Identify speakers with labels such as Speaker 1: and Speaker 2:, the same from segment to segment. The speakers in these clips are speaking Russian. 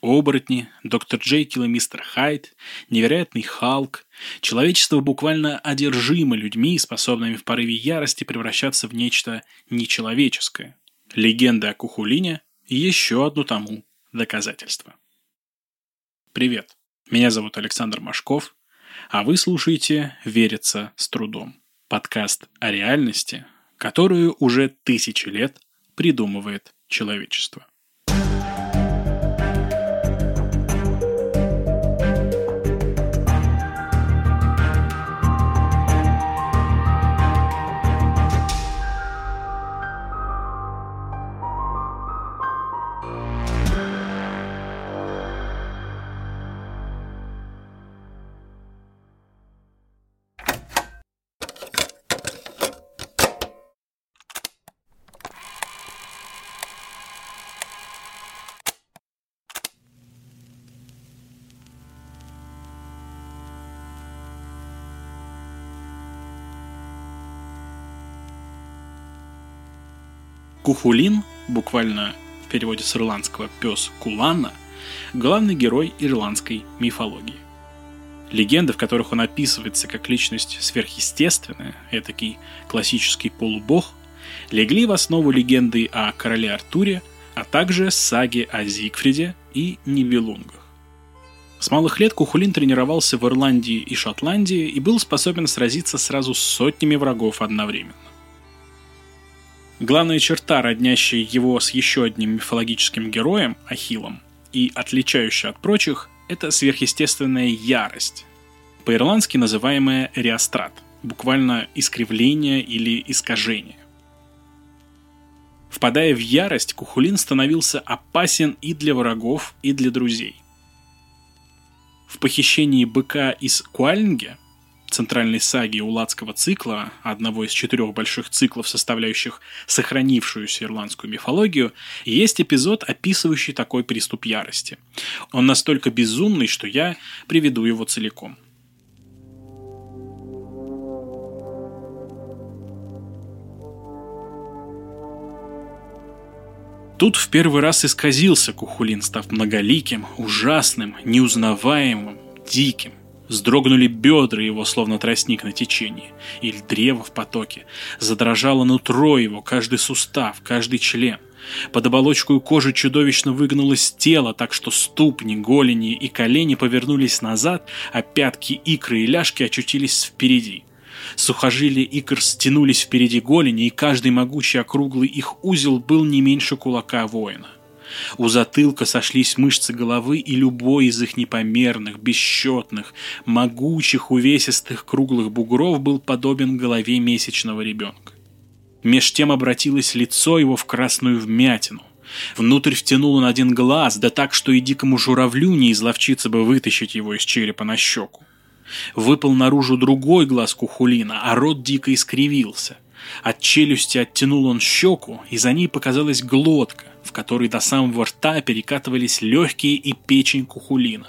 Speaker 1: оборотни, доктор Джейкил и мистер Хайд, невероятный Халк. Человечество буквально одержимо людьми, способными в порыве ярости превращаться в нечто нечеловеческое. Легенда о Кухулине – еще одно тому доказательство. Привет, меня зовут Александр Машков, а вы слушаете «Верится с трудом» – подкаст о реальности, которую уже тысячи лет придумывает человечество. Кухулин, буквально в переводе с ирландского «пес Кулана», главный герой ирландской мифологии. Легенды, в которых он описывается как личность сверхъестественная, этакий классический полубог, легли в основу легенды о короле Артуре, а также саги о Зигфриде и Нибелунгах. С малых лет Кухулин тренировался в Ирландии и Шотландии и был способен сразиться сразу с сотнями врагов одновременно. Главная черта, роднящая его с еще одним мифологическим героем, Ахиллом, и отличающая от прочих, это сверхъестественная ярость, по-ирландски называемая реострат, буквально искривление или искажение. Впадая в ярость, Кухулин становился опасен и для врагов, и для друзей. В похищении быка из Куальнге центральной саги Уладского цикла, одного из четырех больших циклов, составляющих сохранившуюся ирландскую мифологию, есть эпизод, описывающий такой приступ ярости. Он настолько безумный, что я приведу его целиком. Тут в первый раз исказился Кухулин, став многоликим, ужасным, неузнаваемым, диким. Сдрогнули бедра его, словно тростник на течении, или древо в потоке. Задрожало нутро его, каждый сустав, каждый член. Под оболочку кожи чудовищно выгнулось тело, так что ступни, голени и колени повернулись назад, а пятки, икры и ляжки очутились впереди. Сухожилия икр стянулись впереди голени, и каждый могучий округлый их узел был не меньше кулака воина. У затылка сошлись мышцы головы, и любой из их непомерных, бесчетных, могучих, увесистых круглых бугров был подобен голове месячного ребенка. Меж тем обратилось лицо его в красную вмятину. Внутрь втянул он один глаз, да так, что и дикому журавлю не изловчиться бы вытащить его из черепа на щеку. Выпал наружу другой глаз кухулина, а рот дико искривился. От челюсти оттянул он щеку, и за ней показалась глотка, в которой до самого рта перекатывались легкие и печень кухулина.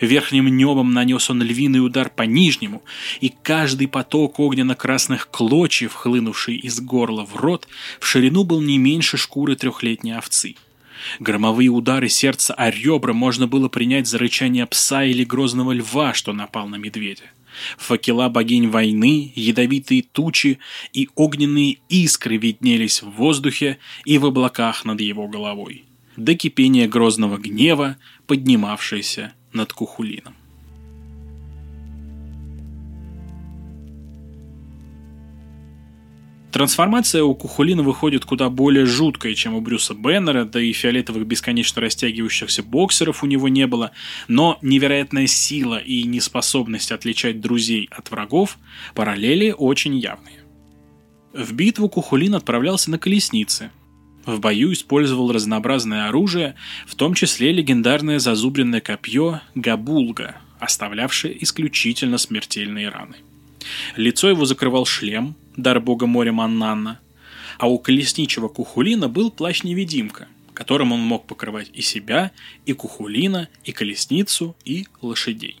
Speaker 1: Верхним небом нанес он львиный удар по нижнему, и каждый поток огненно-красных клочьев, хлынувший из горла в рот, в ширину был не меньше шкуры трехлетней овцы. Громовые удары сердца о ребра можно было принять за рычание пса или грозного льва, что напал на медведя. Факела богинь войны, ядовитые тучи и огненные искры виднелись в воздухе и в облаках над его головой. До кипения грозного гнева, поднимавшейся над Кухулином. Трансформация у Кухулина выходит куда более жуткая, чем у Брюса Беннера, да и фиолетовых бесконечно растягивающихся боксеров у него не было, но невероятная сила и неспособность отличать друзей от врагов параллели очень явные. В битву Кухулин отправлялся на колеснице. В бою использовал разнообразное оружие, в том числе легендарное зазубренное копье Габулга, оставлявшее исключительно смертельные раны. Лицо его закрывал шлем, дар бога моря Маннанна, а у колесничего Кухулина был плащ-невидимка, которым он мог покрывать и себя, и Кухулина, и колесницу, и лошадей.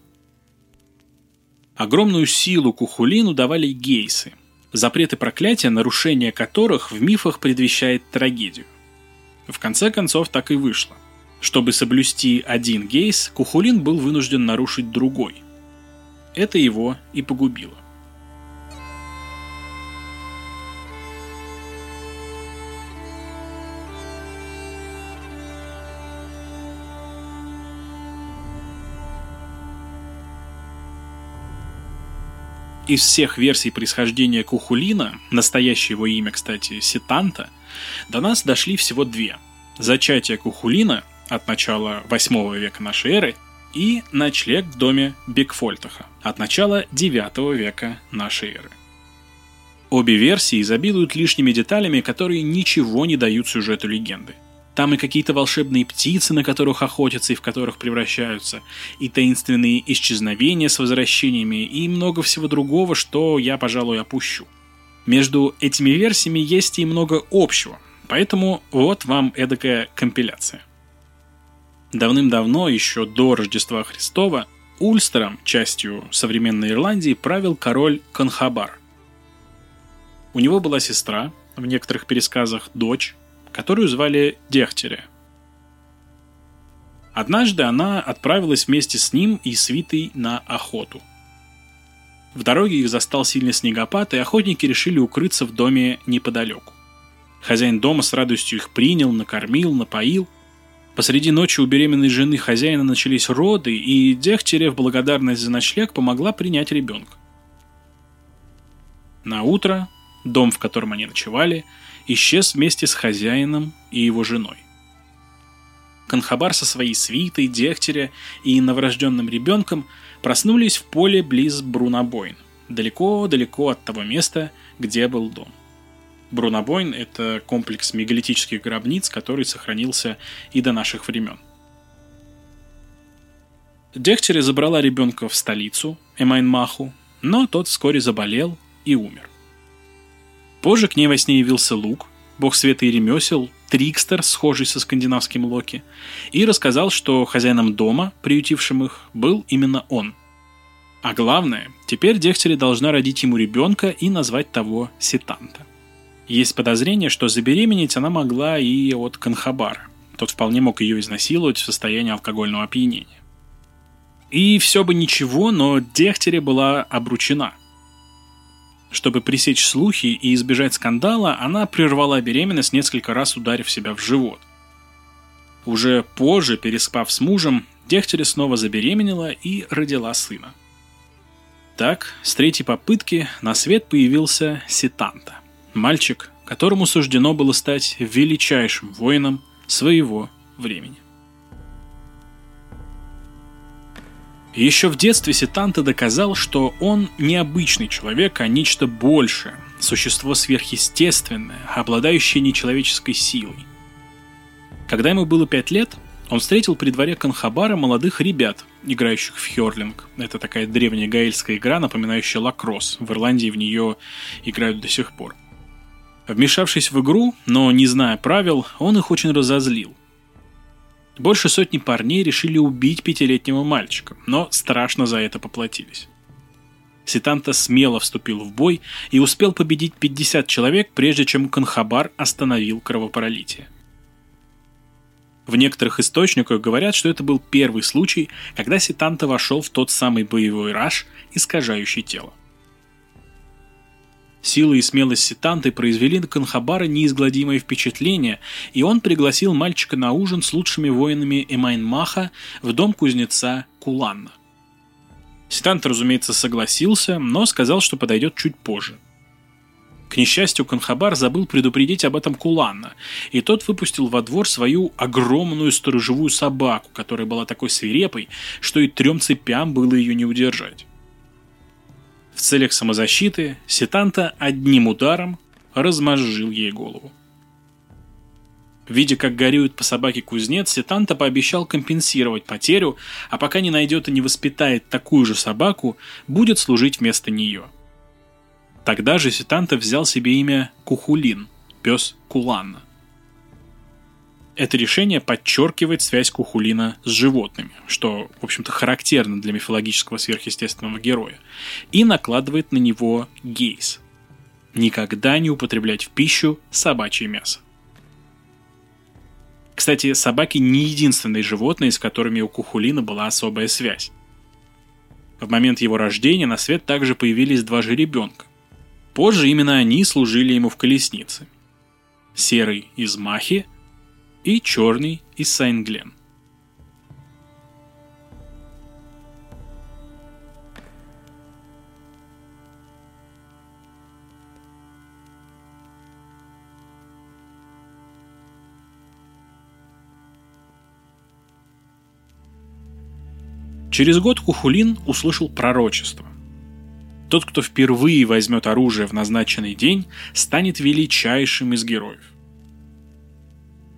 Speaker 1: Огромную силу Кухулину давали гейсы, запреты проклятия, нарушение которых в мифах предвещает трагедию. В конце концов так и вышло. Чтобы соблюсти один гейс, Кухулин был вынужден нарушить другой. Это его и погубило. Из всех версий происхождения Кухулина, настоящее его имя, кстати, Ситанта, до нас дошли всего две. Зачатие Кухулина от начала 8 века нашей эры и ночлег в доме Бигфольтаха от начала 9 века нашей эры. Обе версии изобилуют лишними деталями, которые ничего не дают сюжету легенды. Там и какие-то волшебные птицы, на которых охотятся и в которых превращаются, и таинственные исчезновения с возвращениями, и много всего другого, что я, пожалуй, опущу. Между этими версиями есть и много общего, поэтому вот вам эдакая компиляция. Давным-давно, еще до Рождества Христова, Ульстером, частью современной Ирландии, правил король Конхабар. У него была сестра, в некоторых пересказах дочь, которую звали Дехтере. Однажды она отправилась вместе с ним и свитой на охоту. В дороге их застал сильный снегопад, и охотники решили укрыться в доме неподалеку. Хозяин дома с радостью их принял, накормил, напоил – Посреди ночи у беременной жены хозяина начались роды, и Дехтере в благодарность за ночлег помогла принять ребенка. На утро дом, в котором они ночевали, исчез вместе с хозяином и его женой. Конхабар со своей свитой, Дехтере и новорожденным ребенком проснулись в поле близ Брунобойн, далеко-далеко от того места, где был дом. Брунобойн – это комплекс мегалитических гробниц, который сохранился и до наших времен. Дехтере забрала ребенка в столицу, Эмайнмаху, но тот вскоре заболел и умер. Позже к ней во сне явился Лук, бог света и ремесел, Трикстер, схожий со скандинавским Локи, и рассказал, что хозяином дома, приютившим их, был именно он. А главное, теперь Дехтере должна родить ему ребенка и назвать того Сетанта. Есть подозрение, что забеременеть она могла и от Канхабара. Тот вполне мог ее изнасиловать в состоянии алкогольного опьянения. И все бы ничего, но Дехтере была обручена. Чтобы пресечь слухи и избежать скандала, она прервала беременность, несколько раз ударив себя в живот. Уже позже, переспав с мужем, Дехтере снова забеременела и родила сына. Так, с третьей попытки на свет появился Ситанта. Мальчик, которому суждено было стать величайшим воином своего времени. Еще в детстве Сетанта доказал, что он не обычный человек, а нечто большее, существо сверхъестественное, обладающее нечеловеческой силой. Когда ему было пять лет, он встретил при дворе Канхабара молодых ребят, играющих в херлинг. Это такая древняя гаэльская игра, напоминающая лакросс. В Ирландии в нее играют до сих пор. Вмешавшись в игру, но не зная правил, он их очень разозлил. Больше сотни парней решили убить пятилетнего мальчика, но страшно за это поплатились. Ситанта смело вступил в бой и успел победить 50 человек, прежде чем Канхабар остановил кровопролитие. В некоторых источниках говорят, что это был первый случай, когда Ситанта вошел в тот самый боевой раж, искажающий тело. Сила и смелость Ситанты произвели на Канхабара неизгладимое впечатление, и он пригласил мальчика на ужин с лучшими воинами Эмайнмаха в дом кузнеца Куланна. Ситант, разумеется, согласился, но сказал, что подойдет чуть позже. К несчастью, Канхабар забыл предупредить об этом Куланна, и тот выпустил во двор свою огромную сторожевую собаку, которая была такой свирепой, что и трем цепям было ее не удержать. В целях самозащиты Сетанта одним ударом размозжил ей голову. Видя, как горюет по собаке кузнец, Сетанта пообещал компенсировать потерю, а пока не найдет и не воспитает такую же собаку, будет служить вместо нее. Тогда же Сетанта взял себе имя Кухулин, пес Куланна. Это решение подчеркивает связь Кухулина с животными, что, в общем-то, характерно для мифологического сверхъестественного героя, и накладывает на него гейс. Никогда не употреблять в пищу собачье мясо. Кстати, собаки не единственные животные, с которыми у Кухулина была особая связь. В момент его рождения на свет также появились два жеребенка. Позже именно они служили ему в колеснице. Серый из Махи и черный из Сайнглен. Через год Кухулин услышал пророчество. Тот, кто впервые возьмет оружие в назначенный день, станет величайшим из героев.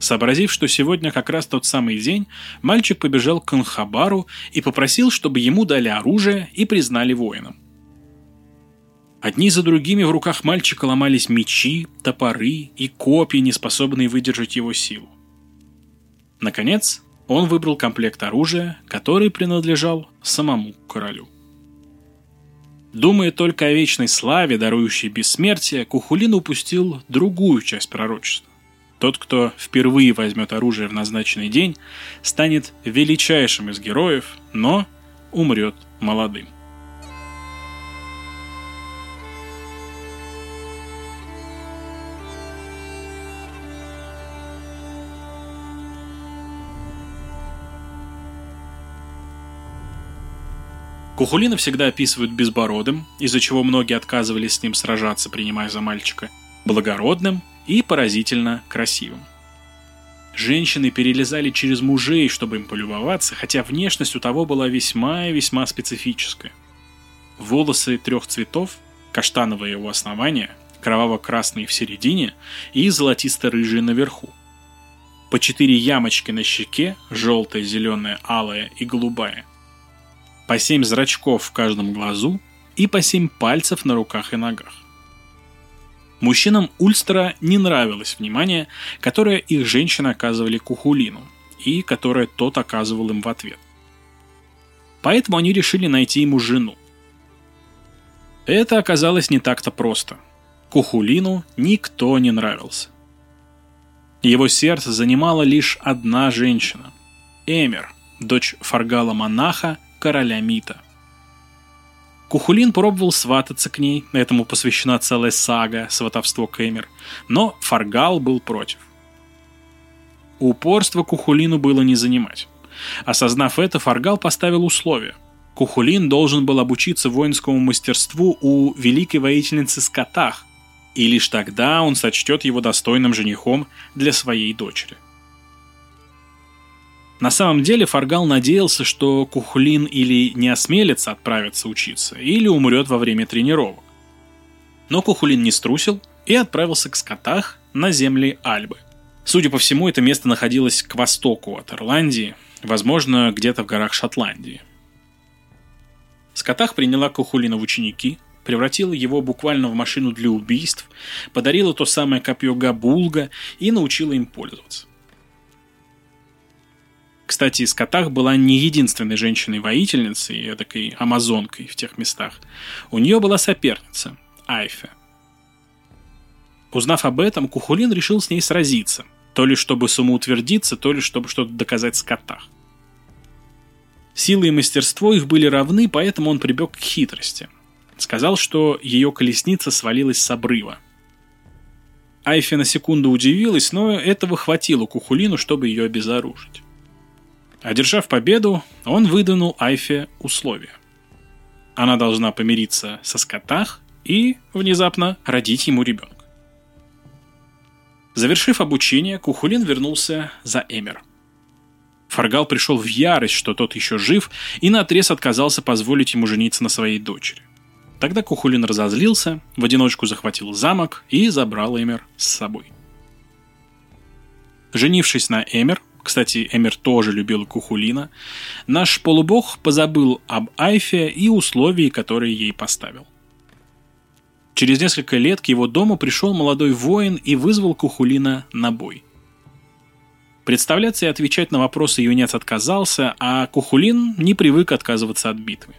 Speaker 1: Сообразив, что сегодня как раз тот самый день, мальчик побежал к Анхабару и попросил, чтобы ему дали оружие и признали воином. Одни за другими в руках мальчика ломались мечи, топоры и копья, не способные выдержать его силу. Наконец, он выбрал комплект оружия, который принадлежал самому королю. Думая только о вечной славе, дарующей бессмертие, Кухулин упустил другую часть пророчества. Тот, кто впервые возьмет оружие в назначенный день, станет величайшим из героев, но умрет молодым. Кухулина всегда описывают безбородым, из-за чего многие отказывались с ним сражаться, принимая за мальчика, благородным и поразительно красивым. Женщины перелезали через мужей, чтобы им полюбоваться, хотя внешность у того была весьма и весьма специфическая. Волосы трех цветов, каштановые у основания, кроваво-красные в середине и золотисто-рыжие наверху. По четыре ямочки на щеке, желтая, зеленая, алая и голубая – по семь зрачков в каждом глазу и по семь пальцев на руках и ногах. Мужчинам Ульстера не нравилось внимание, которое их женщины оказывали Кухулину, и которое тот оказывал им в ответ. Поэтому они решили найти ему жену. Это оказалось не так-то просто. Кухулину никто не нравился. Его сердце занимала лишь одна женщина – Эмер, дочь Фаргала-монаха короля Мита. Кухулин пробовал свататься к ней, этому посвящена целая сага «Сватовство Кэмер», но Фаргал был против. Упорство Кухулину было не занимать. Осознав это, Фаргал поставил условие. Кухулин должен был обучиться воинскому мастерству у великой воительницы Скотах, и лишь тогда он сочтет его достойным женихом для своей дочери. На самом деле Фаргал надеялся, что Кухлин или не осмелится отправиться учиться, или умрет во время тренировок. Но Кухулин не струсил и отправился к скотах на земли Альбы. Судя по всему, это место находилось к востоку от Ирландии, возможно, где-то в горах Шотландии. Скотах приняла Кухулина в ученики, превратила его буквально в машину для убийств, подарила то самое копье Габулга и научила им пользоваться. Кстати, Скотах была не единственной женщиной-воительницей, такой амазонкой в тех местах. У нее была соперница – Айфе. Узнав об этом, Кухулин решил с ней сразиться, то ли чтобы самоутвердиться, то ли чтобы что-то доказать Скотах. Силы и мастерство их были равны, поэтому он прибег к хитрости. Сказал, что ее колесница свалилась с обрыва. Айфе на секунду удивилась, но этого хватило Кухулину, чтобы ее обезоружить. Одержав победу, он выдвинул Айфе условия. Она должна помириться со скотах и, внезапно, родить ему ребенка. Завершив обучение, Кухулин вернулся за Эмер. Фаргал пришел в ярость, что тот еще жив, и наотрез отказался позволить ему жениться на своей дочери. Тогда Кухулин разозлился, в одиночку захватил замок и забрал Эмер с собой. Женившись на Эмер, кстати, Эмер тоже любил Кухулина, наш полубог позабыл об Айфе и условии, которые ей поставил. Через несколько лет к его дому пришел молодой воин и вызвал Кухулина на бой. Представляться и отвечать на вопросы юнец отказался, а Кухулин не привык отказываться от битвы.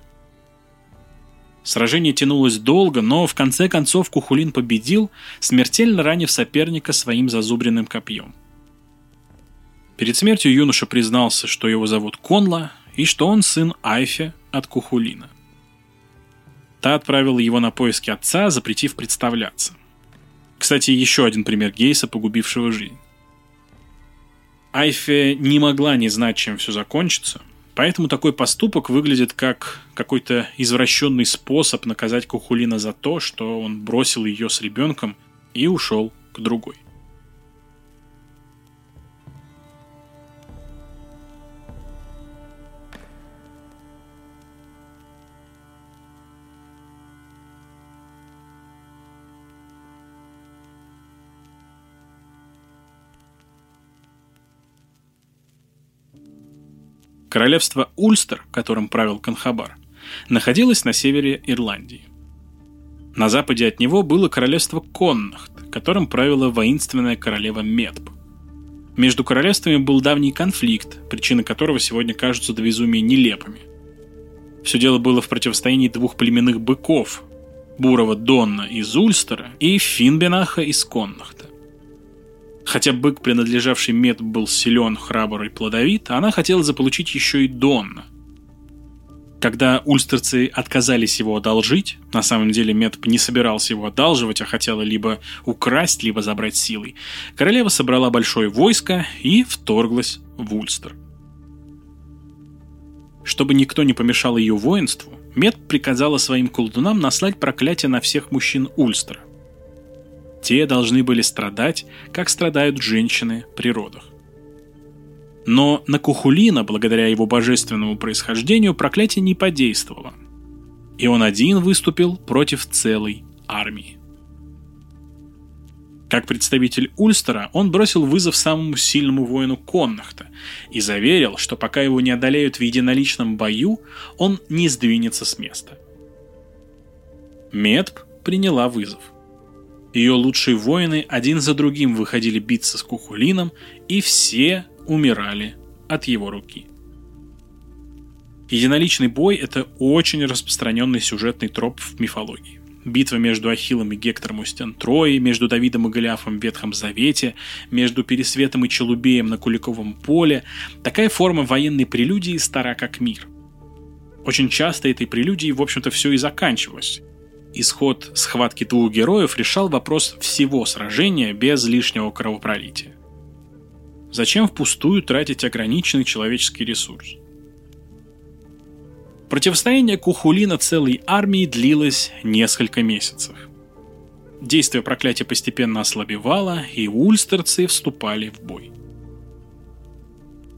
Speaker 1: Сражение тянулось долго, но в конце концов Кухулин победил, смертельно ранив соперника своим зазубренным копьем. Перед смертью юноша признался, что его зовут Конла и что он сын Айфе от Кухулина. Та отправила его на поиски отца, запретив представляться. Кстати, еще один пример Гейса, погубившего жизнь. Айфе не могла не знать, чем все закончится, поэтому такой поступок выглядит как какой-то извращенный способ наказать Кухулина за то, что он бросил ее с ребенком и ушел к другой. Королевство Ульстер, которым правил Канхабар, находилось на севере Ирландии. На западе от него было королевство Коннахт, которым правила воинственная королева Медб. Между королевствами был давний конфликт, причины которого сегодня кажутся до безумия нелепыми. Все дело было в противостоянии двух племенных быков – Бурова Донна из Ульстера и Финбенаха из Коннахта. Хотя бык, принадлежавший Мед, был силен, храбр и плодовит, она хотела заполучить еще и Донна. Когда ульстерцы отказались его одолжить, на самом деле Мед не собирался его одалживать, а хотела либо украсть, либо забрать силой, королева собрала большое войско и вторглась в Ульстер. Чтобы никто не помешал ее воинству, Мед приказала своим колдунам наслать проклятие на всех мужчин Ульстера – те должны были страдать, как страдают женщины при родах. Но на Кухулина, благодаря его божественному происхождению, проклятие не подействовало. И он один выступил против целой армии. Как представитель Ульстера, он бросил вызов самому сильному воину Коннахта и заверил, что пока его не одолеют в единоличном бою, он не сдвинется с места. Медб приняла вызов. Ее лучшие воины один за другим выходили биться с Кухулином, и все умирали от его руки. Единоличный бой – это очень распространенный сюжетный троп в мифологии. Битва между Ахиллом и Гектором у стен Трои, между Давидом и Голиафом в Ветхом Завете, между Пересветом и Челубеем на Куликовом поле – такая форма военной прелюдии стара как мир. Очень часто этой прелюдией, в общем-то, все и заканчивалось. Исход схватки двух героев решал вопрос всего сражения без лишнего кровопролития. Зачем впустую тратить ограниченный человеческий ресурс? Противостояние Кухулина целой армии длилось несколько месяцев. Действие проклятия постепенно ослабевало, и ульстерцы вступали в бой.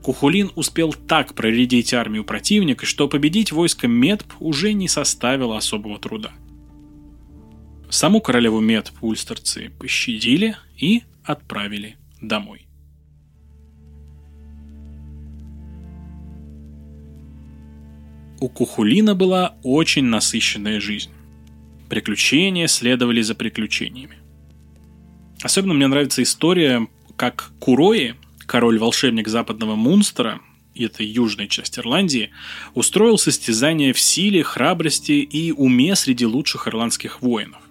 Speaker 1: Кухулин успел так проредить армию противника, что победить войско Медб уже не составило особого труда – Саму королеву Мед пульстерцы пощадили и отправили домой. У Кухулина была очень насыщенная жизнь. Приключения следовали за приключениями. Особенно мне нравится история, как Курои, король-волшебник западного Мунстера, это южная часть Ирландии, устроил состязание в силе, храбрости и уме среди лучших ирландских воинов.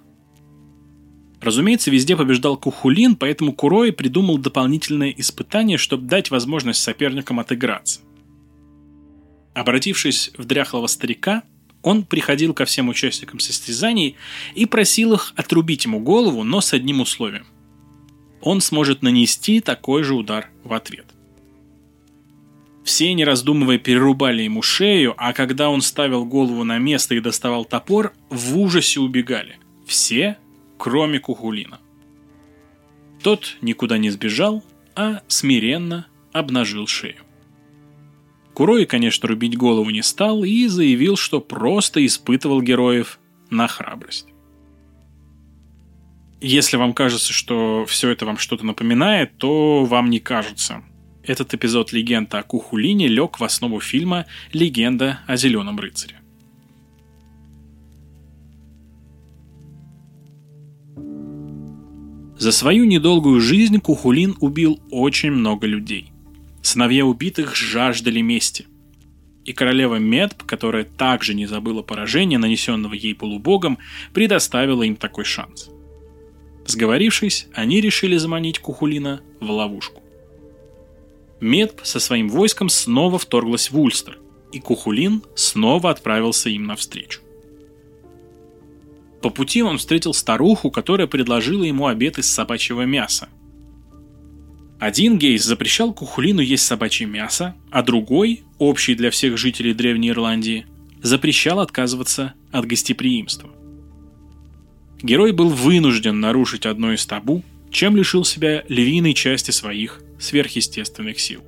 Speaker 1: Разумеется, везде побеждал Кухулин, поэтому Курой придумал дополнительное испытание, чтобы дать возможность соперникам отыграться. Обратившись в дряхлого старика, он приходил ко всем участникам состязаний и просил их отрубить ему голову, но с одним условием. Он сможет нанести такой же удар в ответ. Все, не раздумывая, перерубали ему шею, а когда он ставил голову на место и доставал топор, в ужасе убегали. Все кроме Кухулина. Тот никуда не сбежал, а смиренно обнажил шею. Курой, конечно, рубить голову не стал и заявил, что просто испытывал героев на храбрость. Если вам кажется, что все это вам что-то напоминает, то вам не кажется. Этот эпизод «Легенда о Кухулине» лег в основу фильма «Легенда о Зеленом рыцаре». За свою недолгую жизнь Кухулин убил очень много людей. Сыновья убитых жаждали мести. И королева Медб, которая также не забыла поражения, нанесенного ей полубогом, предоставила им такой шанс. Сговорившись, они решили заманить Кухулина в ловушку. Медб со своим войском снова вторглась в Ульстер, и Кухулин снова отправился им навстречу. По пути он встретил старуху, которая предложила ему обед из собачьего мяса. Один гейс запрещал Кухулину есть собачье мясо, а другой, общий для всех жителей Древней Ирландии, запрещал отказываться от гостеприимства. Герой был вынужден нарушить одно из табу, чем лишил себя львиной части своих сверхъестественных сил.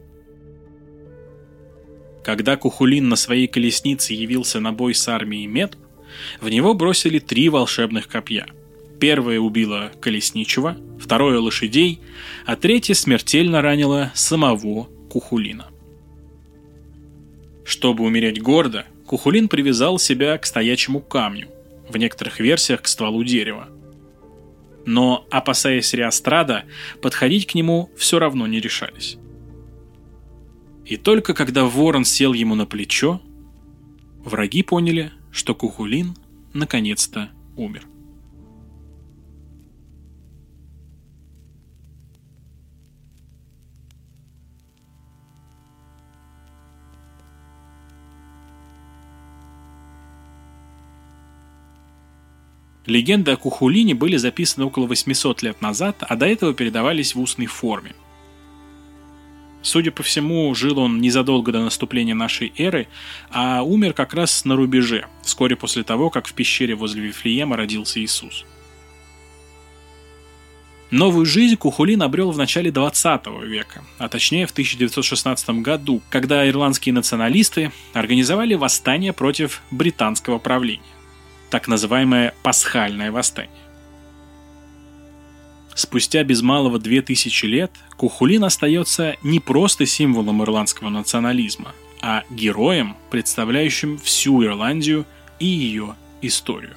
Speaker 1: Когда Кухулин на своей колеснице явился на бой с армией Мед, в него бросили три волшебных копья. Первое убило колесничего, второе – лошадей, а третье смертельно ранило самого Кухулина. Чтобы умереть гордо, Кухулин привязал себя к стоячему камню, в некоторых версиях к стволу дерева. Но, опасаясь Риастрада, подходить к нему все равно не решались. И только когда ворон сел ему на плечо, враги поняли, что Кухулин наконец-то умер. Легенды о Кухулине были записаны около 800 лет назад, а до этого передавались в устной форме. Судя по всему, жил он незадолго до наступления нашей эры, а умер как раз на рубеже, вскоре после того, как в пещере возле Вифлеема родился Иисус. Новую жизнь Кухулин обрел в начале 20 века, а точнее в 1916 году, когда ирландские националисты организовали восстание против британского правления так называемое пасхальное восстание. Спустя без малого две тысячи лет Кухулин остается не просто символом ирландского национализма, а героем, представляющим всю Ирландию и ее историю.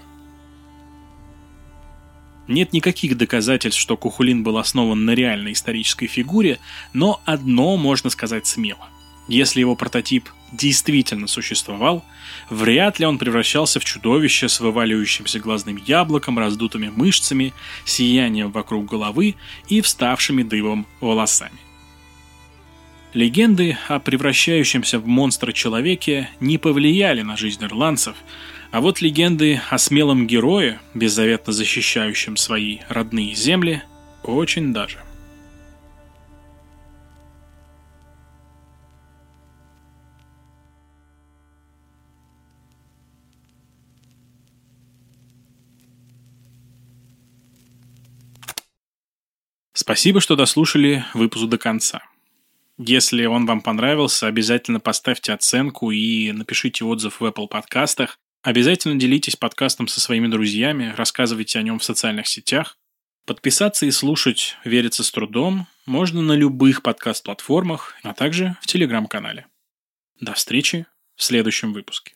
Speaker 1: Нет никаких доказательств, что Кухулин был основан на реальной исторической фигуре, но одно можно сказать смело – если его прототип действительно существовал, вряд ли он превращался в чудовище с вываливающимся глазным яблоком, раздутыми мышцами, сиянием вокруг головы и вставшими дыбом волосами. Легенды о превращающемся в монстра человеке не повлияли на жизнь ирландцев, а вот легенды о смелом герое, беззаветно защищающем свои родные земли, очень даже. Спасибо, что дослушали выпуск до конца. Если он вам понравился, обязательно поставьте оценку и напишите отзыв в Apple подкастах. Обязательно делитесь подкастом со своими друзьями, рассказывайте о нем в социальных сетях. Подписаться и слушать «Верится с трудом» можно на любых подкаст-платформах, а также в Телеграм-канале. До встречи в следующем выпуске.